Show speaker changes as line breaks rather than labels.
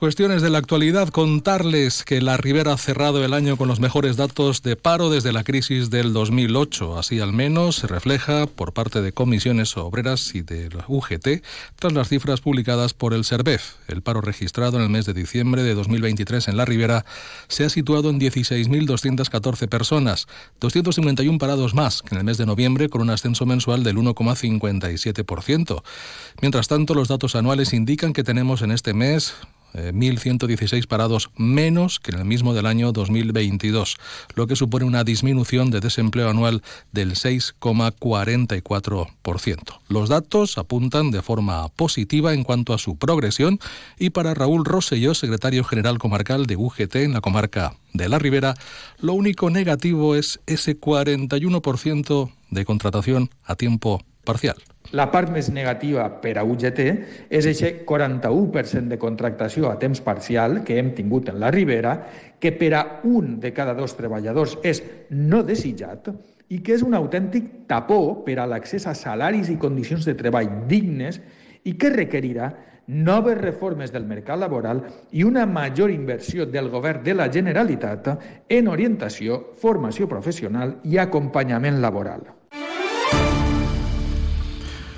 Cuestiones de la actualidad, contarles que la Ribera ha cerrado el año con los mejores datos de paro desde la crisis del 2008. Así al menos se refleja por parte de comisiones obreras y del UGT tras las cifras publicadas por el SERVEF. El paro registrado en el mes de diciembre de 2023 en la Ribera se ha situado en 16.214 personas, 251 parados más que en el mes de noviembre con un ascenso mensual del 1,57%. Mientras tanto, los datos anuales indican que tenemos en este mes 1.116 eh, parados menos que en el mismo del año 2022, lo que supone una disminución de desempleo anual del 6,44%. Los datos apuntan de forma positiva en cuanto a su progresión y para Raúl Rosselló, secretario general comarcal de UGT en la comarca de la Ribera, lo único negativo es ese 41% de contratación a tiempo parcial.
La part més negativa per a UGT és aquest 41% de contractació a temps parcial que hem tingut en la Ribera, que per a un de cada dos treballadors és no desitjat i que és un autèntic tapó per a l'accés a salaris i condicions de treball dignes i que requerirà noves reformes del mercat laboral i una major inversió del govern de la Generalitat en orientació, formació professional i acompanyament laboral.